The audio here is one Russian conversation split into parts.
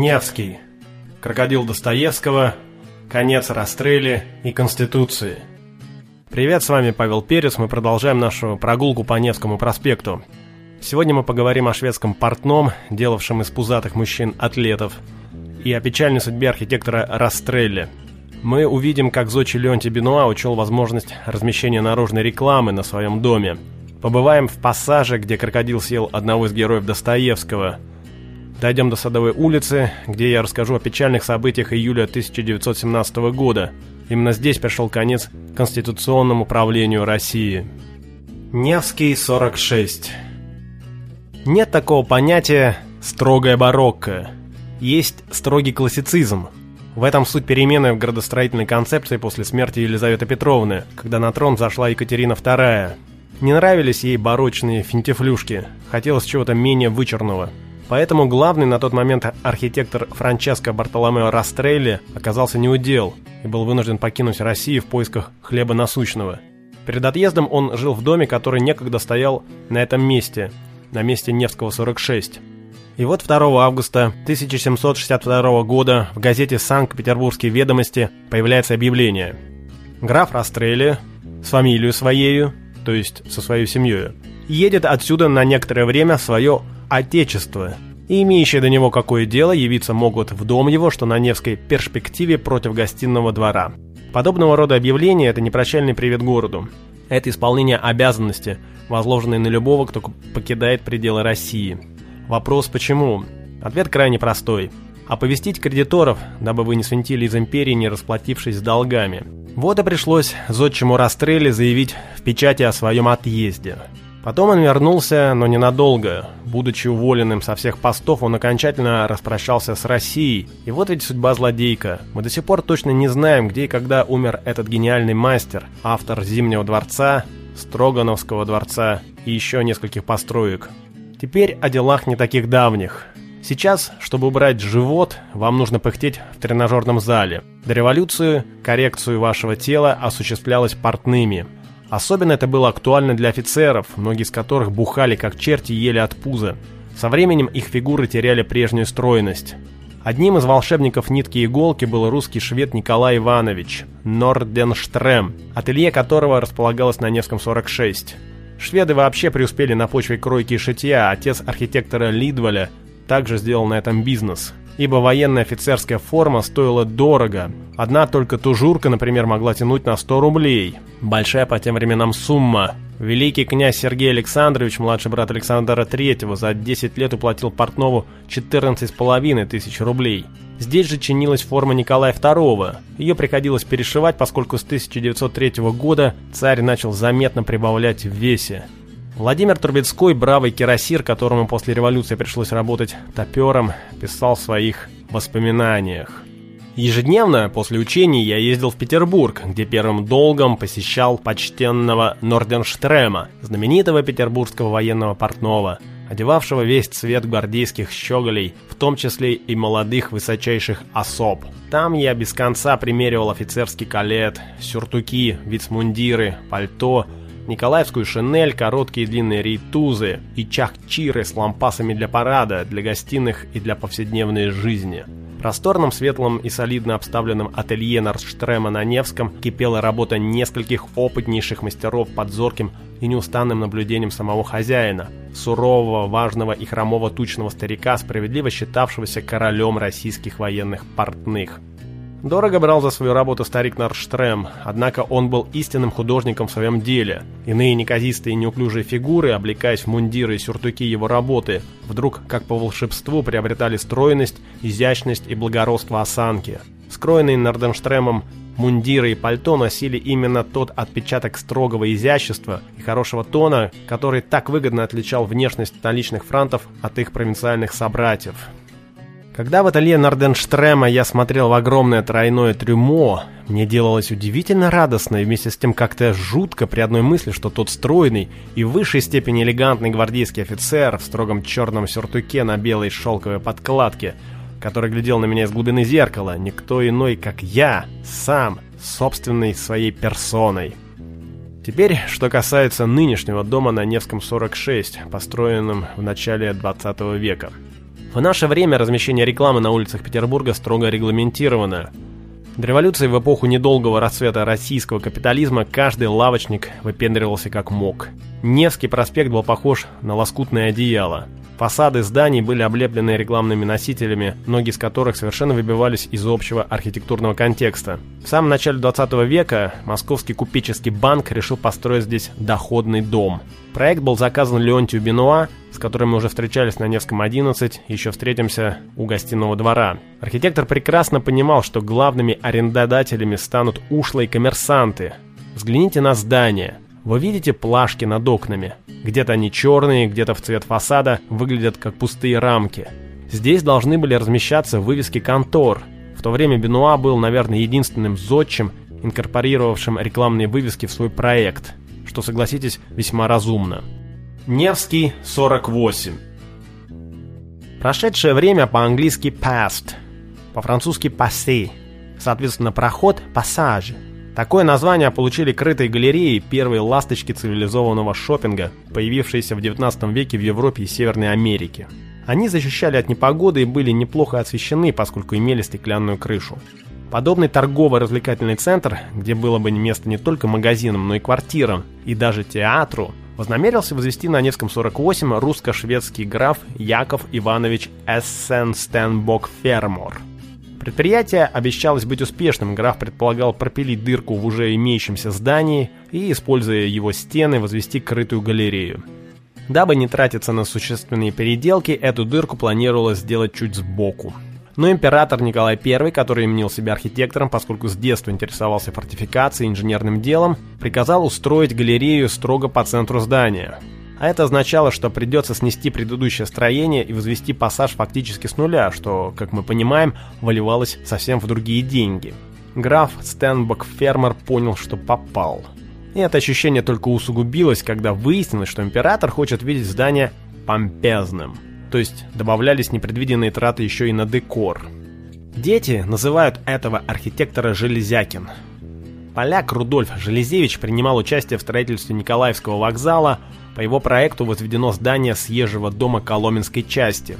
Невский. Крокодил Достоевского. Конец расстреле и Конституции. Привет, с вами Павел Перец. Мы продолжаем нашу прогулку по Невскому проспекту. Сегодня мы поговорим о шведском портном, делавшем из пузатых мужчин атлетов, и о печальной судьбе архитектора Растрелли. Мы увидим, как Зочи Леонти Бенуа учел возможность размещения наружной рекламы на своем доме. Побываем в пассаже, где крокодил съел одного из героев Достоевского – Дойдем до Садовой улицы, где я расскажу о печальных событиях июля 1917 года. Именно здесь пришел конец конституционному правлению России. Невский, 46. Нет такого понятия «строгая барокко». Есть строгий классицизм. В этом суть перемены в градостроительной концепции после смерти Елизаветы Петровны, когда на трон зашла Екатерина II. Не нравились ей барочные финтифлюшки, хотелось чего-то менее вычурного – Поэтому главный на тот момент архитектор Франческо Бартоломео Растрелли оказался неудел и был вынужден покинуть Россию в поисках хлеба насущного. Перед отъездом он жил в доме, который некогда стоял на этом месте, на месте Невского 46. И вот 2 августа 1762 года в газете «Санкт-Петербургские ведомости» появляется объявление. Граф Растрелли с фамилией своею, то есть со своей семьей, едет отсюда на некоторое время в свое отечество, и имеющие до него какое дело явиться могут в дом его, что на Невской перспективе против гостиного двора. Подобного рода объявление – это непрощальный привет городу. Это исполнение обязанности, возложенной на любого, кто покидает пределы России. Вопрос «почему?» Ответ крайне простой. Оповестить кредиторов, дабы вы не свинтили из империи, не расплатившись с долгами. Вот и пришлось зодчему Растрелли заявить в печати о своем отъезде. Потом он вернулся, но ненадолго. Будучи уволенным со всех постов, он окончательно распрощался с Россией. И вот ведь судьба злодейка. Мы до сих пор точно не знаем, где и когда умер этот гениальный мастер, автор «Зимнего дворца», «Строгановского дворца» и еще нескольких построек. Теперь о делах не таких давних. Сейчас, чтобы убрать живот, вам нужно пыхтеть в тренажерном зале. До революции коррекцию вашего тела осуществлялась портными – Особенно это было актуально для офицеров, многие из которых бухали как черти и ели от пуза. Со временем их фигуры теряли прежнюю стройность. Одним из волшебников нитки и иголки был русский швед Николай Иванович Норденштрем, ателье которого располагалось на Невском 46. Шведы вообще преуспели на почве кройки и шитья, а отец архитектора Лидваля также сделал на этом бизнес ибо военная офицерская форма стоила дорого. Одна только тужурка, например, могла тянуть на 100 рублей. Большая по тем временам сумма. Великий князь Сергей Александрович, младший брат Александра III, за 10 лет уплатил Портнову 14,5 тысяч рублей. Здесь же чинилась форма Николая II. Ее приходилось перешивать, поскольку с 1903 года царь начал заметно прибавлять в весе. Владимир Трубецкой, бравый кирасир, которому после революции пришлось работать топером, писал в своих воспоминаниях. Ежедневно после учений я ездил в Петербург, где первым долгом посещал почтенного Норденштрема, знаменитого петербургского военного портного, одевавшего весь цвет гвардейских щеголей, в том числе и молодых высочайших особ. Там я без конца примеривал офицерский калет, сюртуки, вицмундиры, пальто – Николаевскую шинель, короткие длинные рейтузы и чахчиры с лампасами для парада, для гостиных и для повседневной жизни. В просторном, светлом и солидно обставленном ателье Нордштрема на Невском кипела работа нескольких опытнейших мастеров под зорким и неустанным наблюдением самого хозяина, сурового, важного и хромого тучного старика, справедливо считавшегося королем российских военных портных. Дорого брал за свою работу старик Нарштрем, однако он был истинным художником в своем деле. Иные неказистые и неуклюжие фигуры, облекаясь в мундиры и сюртуки его работы, вдруг, как по волшебству, приобретали стройность, изящность и благородство осанки. Скроенные Норденштремом мундиры и пальто носили именно тот отпечаток строгого изящества и хорошего тона, который так выгодно отличал внешность столичных франтов от их провинциальных собратьев. Когда в ателье Норденштрема я смотрел в огромное тройное трюмо, мне делалось удивительно радостно и вместе с тем как-то жутко при одной мысли, что тот стройный и в высшей степени элегантный гвардейский офицер в строгом черном сюртуке на белой шелковой подкладке, который глядел на меня из глубины зеркала, никто иной, как я, сам, собственной своей персоной. Теперь, что касается нынешнего дома на Невском 46, построенном в начале 20 века. В наше время размещение рекламы на улицах Петербурга строго регламентировано. До революции в эпоху недолгого расцвета российского капитализма каждый лавочник выпендривался как мог. Невский проспект был похож на лоскутное одеяло – Фасады зданий были облеплены рекламными носителями, многие из которых совершенно выбивались из общего архитектурного контекста. В самом начале 20 века Московский купеческий банк решил построить здесь доходный дом. Проект был заказан Леонтию Бенуа, с которым мы уже встречались на Невском 11, еще встретимся у гостиного двора. Архитектор прекрасно понимал, что главными арендодателями станут ушлые коммерсанты. Взгляните на здание – вы видите плашки над окнами. Где-то они черные, где-то в цвет фасада выглядят как пустые рамки. Здесь должны были размещаться вывески контор. В то время Бенуа был, наверное, единственным зодчим, инкорпорировавшим рекламные вывески в свой проект, что, согласитесь, весьма разумно. Невский, 48. Прошедшее время по-английски past, по-французски passé, соответственно, проход, passage – Такое название получили крытые галереи, первые ласточки цивилизованного шопинга, появившиеся в 19 веке в Европе и Северной Америке. Они защищали от непогоды и были неплохо освещены, поскольку имели стеклянную крышу. Подобный торгово-развлекательный центр, где было бы место не только магазинам, но и квартирам, и даже театру, вознамерился возвести на Невском 48 русско-шведский граф Яков Иванович Эссен Стенбок Фермор – Предприятие обещалось быть успешным, граф предполагал пропилить дырку в уже имеющемся здании и, используя его стены, возвести крытую галерею. Дабы не тратиться на существенные переделки, эту дырку планировалось сделать чуть сбоку. Но император Николай I, который именил себя архитектором, поскольку с детства интересовался фортификацией и инженерным делом, приказал устроить галерею строго по центру здания – а это означало, что придется снести предыдущее строение и возвести пассаж фактически с нуля, что, как мы понимаем, выливалось совсем в другие деньги. Граф Стенбок Фермер понял, что попал. И это ощущение только усугубилось, когда выяснилось, что император хочет видеть здание помпезным. То есть добавлялись непредвиденные траты еще и на декор. Дети называют этого архитектора Железякин. Поляк Рудольф Железевич принимал участие в строительстве Николаевского вокзала, по его проекту возведено здание съезжего дома Коломенской части.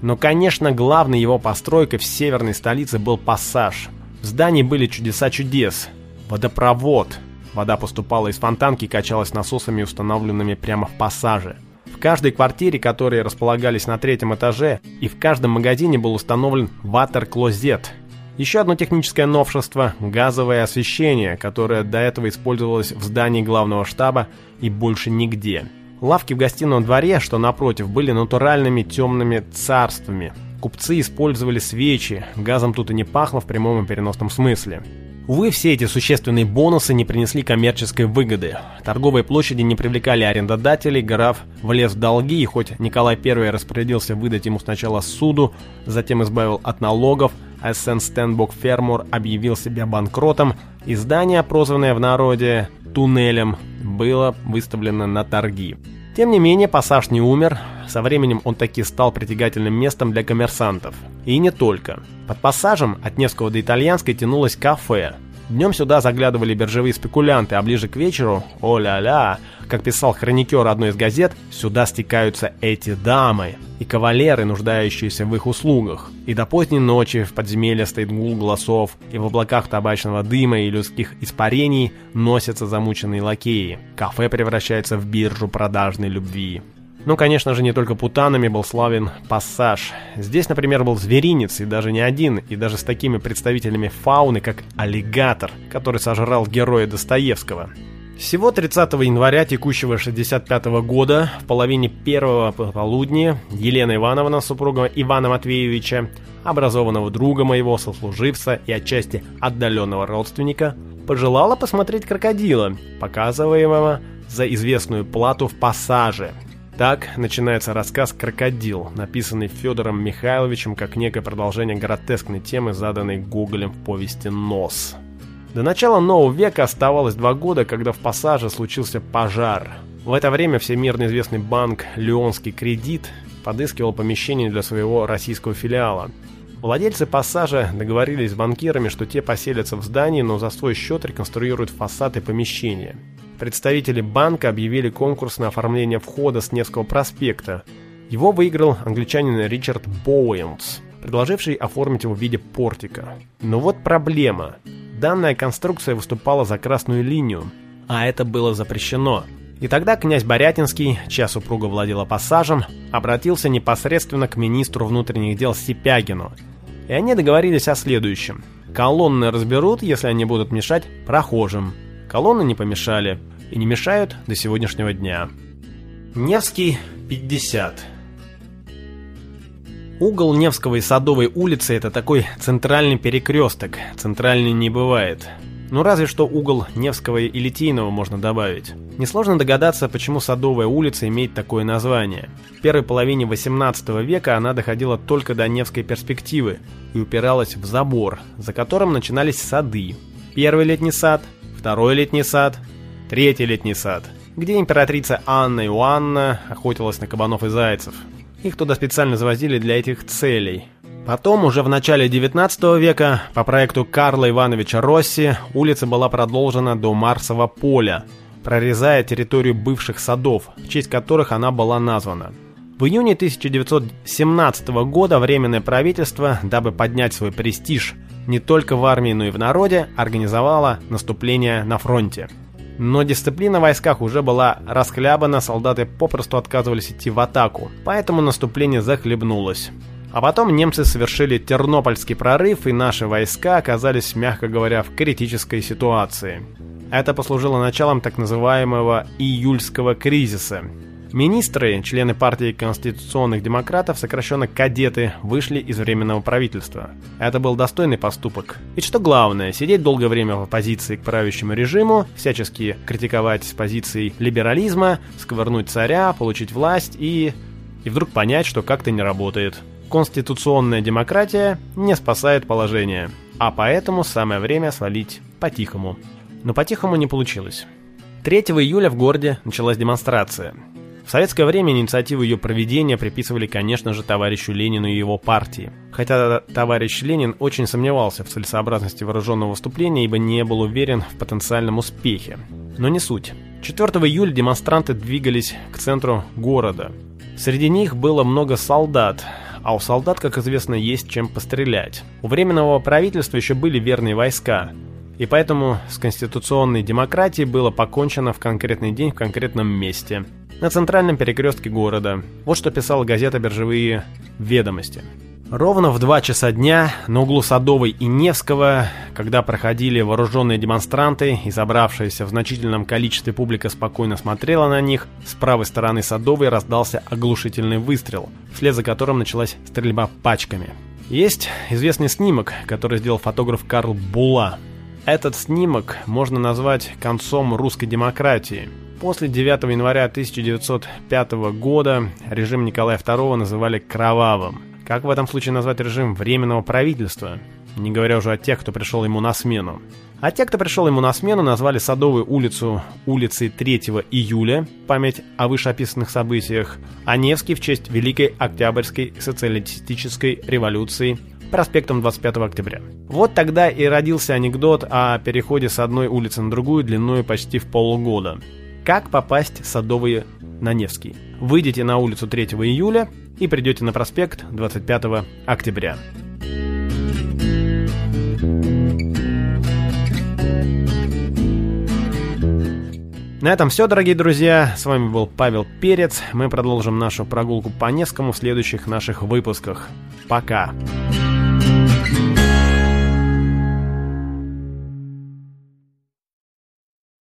Но, конечно, главной его постройкой в северной столице был пассаж. В здании были чудеса чудес. Водопровод. Вода поступала из фонтанки и качалась насосами, установленными прямо в пассаже. В каждой квартире, которые располагались на третьем этаже, и в каждом магазине был установлен ватер-клозет. Еще одно техническое новшество – газовое освещение, которое до этого использовалось в здании главного штаба и больше нигде. Лавки в гостином дворе, что напротив, были натуральными темными царствами. Купцы использовали свечи, газом тут и не пахло в прямом и переносном смысле. Увы, все эти существенные бонусы не принесли коммерческой выгоды. Торговые площади не привлекали арендодателей, граф влез в долги, и хоть Николай I распорядился выдать ему сначала суду, затем избавил от налогов, а Сен Стенбок Фермор объявил себя банкротом, издание, прозванное в народе «Туннелем», было выставлено на торги. Тем не менее, пассаж не умер, со временем он таки стал притягательным местом для коммерсантов. И не только. Под пассажем от Невского до Итальянской тянулось кафе, Днем сюда заглядывали биржевые спекулянты, а ближе к вечеру, о-ля-ля, как писал хроникер одной из газет, сюда стекаются эти дамы и кавалеры, нуждающиеся в их услугах. И до поздней ночи в подземелье стоит гул голосов, и в облаках табачного дыма и людских испарений носятся замученные лакеи. Кафе превращается в биржу продажной любви. Ну, конечно же, не только путанами был славен пассаж. Здесь, например, был зверинец, и даже не один, и даже с такими представителями фауны, как аллигатор, который сожрал героя Достоевского. Всего 30 января текущего 65 года, в половине первого полудня, Елена Ивановна, супруга Ивана Матвеевича, образованного друга моего сослуживца и отчасти отдаленного родственника, пожелала посмотреть крокодила, показываемого за известную плату в пассаже – так начинается рассказ «Крокодил», написанный Федором Михайловичем как некое продолжение гротескной темы, заданной Гоголем в повести «Нос». До начала нового века оставалось два года, когда в пассаже случился пожар. В это время всемирно известный банк «Леонский кредит» подыскивал помещение для своего российского филиала. Владельцы пассажа договорились с банкирами, что те поселятся в здании, но за свой счет реконструируют фасад и помещение. Представители банка объявили конкурс на оформление входа с Невского проспекта. Его выиграл англичанин Ричард Боуэнс, предложивший оформить его в виде портика. Но вот проблема. Данная конструкция выступала за красную линию, а это было запрещено. И тогда князь Борятинский, чья супруга владела пассажем, обратился непосредственно к министру внутренних дел Сипягину. И они договорились о следующем. Колонны разберут, если они будут мешать прохожим. Колонны не помешали и не мешают до сегодняшнего дня. Невский, 50. Угол Невского и Садовой улицы – это такой центральный перекресток. Центральный не бывает. Ну разве что угол Невского и Литейного можно добавить. Несложно догадаться, почему Садовая улица имеет такое название. В первой половине 18 века она доходила только до Невской перспективы и упиралась в забор, за которым начинались сады. Первый летний сад, второй летний сад, третий летний сад, где императрица Анна Иоанна охотилась на кабанов и зайцев. Их туда специально завозили для этих целей – Потом, уже в начале 19 века, по проекту Карла Ивановича Росси, улица была продолжена до Марсового поля, прорезая территорию бывших садов, в честь которых она была названа. В июне 1917 года Временное правительство, дабы поднять свой престиж не только в армии, но и в народе, организовало наступление на фронте. Но дисциплина в войсках уже была расхлябана, солдаты попросту отказывались идти в атаку, поэтому наступление захлебнулось. А потом немцы совершили Тернопольский прорыв, и наши войска оказались, мягко говоря, в критической ситуации. Это послужило началом так называемого «июльского кризиса». Министры, члены партии конституционных демократов, сокращенно кадеты, вышли из Временного правительства. Это был достойный поступок. Ведь что главное, сидеть долгое время в оппозиции к правящему режиму, всячески критиковать с позицией либерализма, сковырнуть царя, получить власть и... и вдруг понять, что как-то не работает конституционная демократия не спасает положение, а поэтому самое время свалить по-тихому. Но по-тихому не получилось. 3 июля в городе началась демонстрация. В советское время инициативу ее проведения приписывали, конечно же, товарищу Ленину и его партии. Хотя товарищ Ленин очень сомневался в целесообразности вооруженного выступления, ибо не был уверен в потенциальном успехе. Но не суть. 4 июля демонстранты двигались к центру города. Среди них было много солдат, а у солдат, как известно, есть чем пострелять. У Временного правительства еще были верные войска, и поэтому с конституционной демократией было покончено в конкретный день в конкретном месте, на центральном перекрестке города. Вот что писала газета «Биржевые ведомости». Ровно в 2 часа дня на углу Садовой и Невского, когда проходили вооруженные демонстранты и собравшаяся в значительном количестве публика спокойно смотрела на них, с правой стороны Садовой раздался оглушительный выстрел, вслед за которым началась стрельба пачками. Есть известный снимок, который сделал фотограф Карл Була. Этот снимок можно назвать концом русской демократии. После 9 января 1905 года режим Николая II называли «кровавым». Как в этом случае назвать режим временного правительства? Не говоря уже о тех, кто пришел ему на смену. А те, кто пришел ему на смену, назвали Садовую улицу улицей 3 июля, память о вышеописанных событиях, а Невский в честь Великой Октябрьской социалистической революции проспектом 25 октября. Вот тогда и родился анекдот о переходе с одной улицы на другую длиной почти в полгода. Как попасть с Садовой на Невский? Выйдите на улицу 3 июля, и придете на проспект 25 октября. На этом все, дорогие друзья. С вами был Павел Перец. Мы продолжим нашу прогулку по Невскому в следующих наших выпусках. Пока! Пока!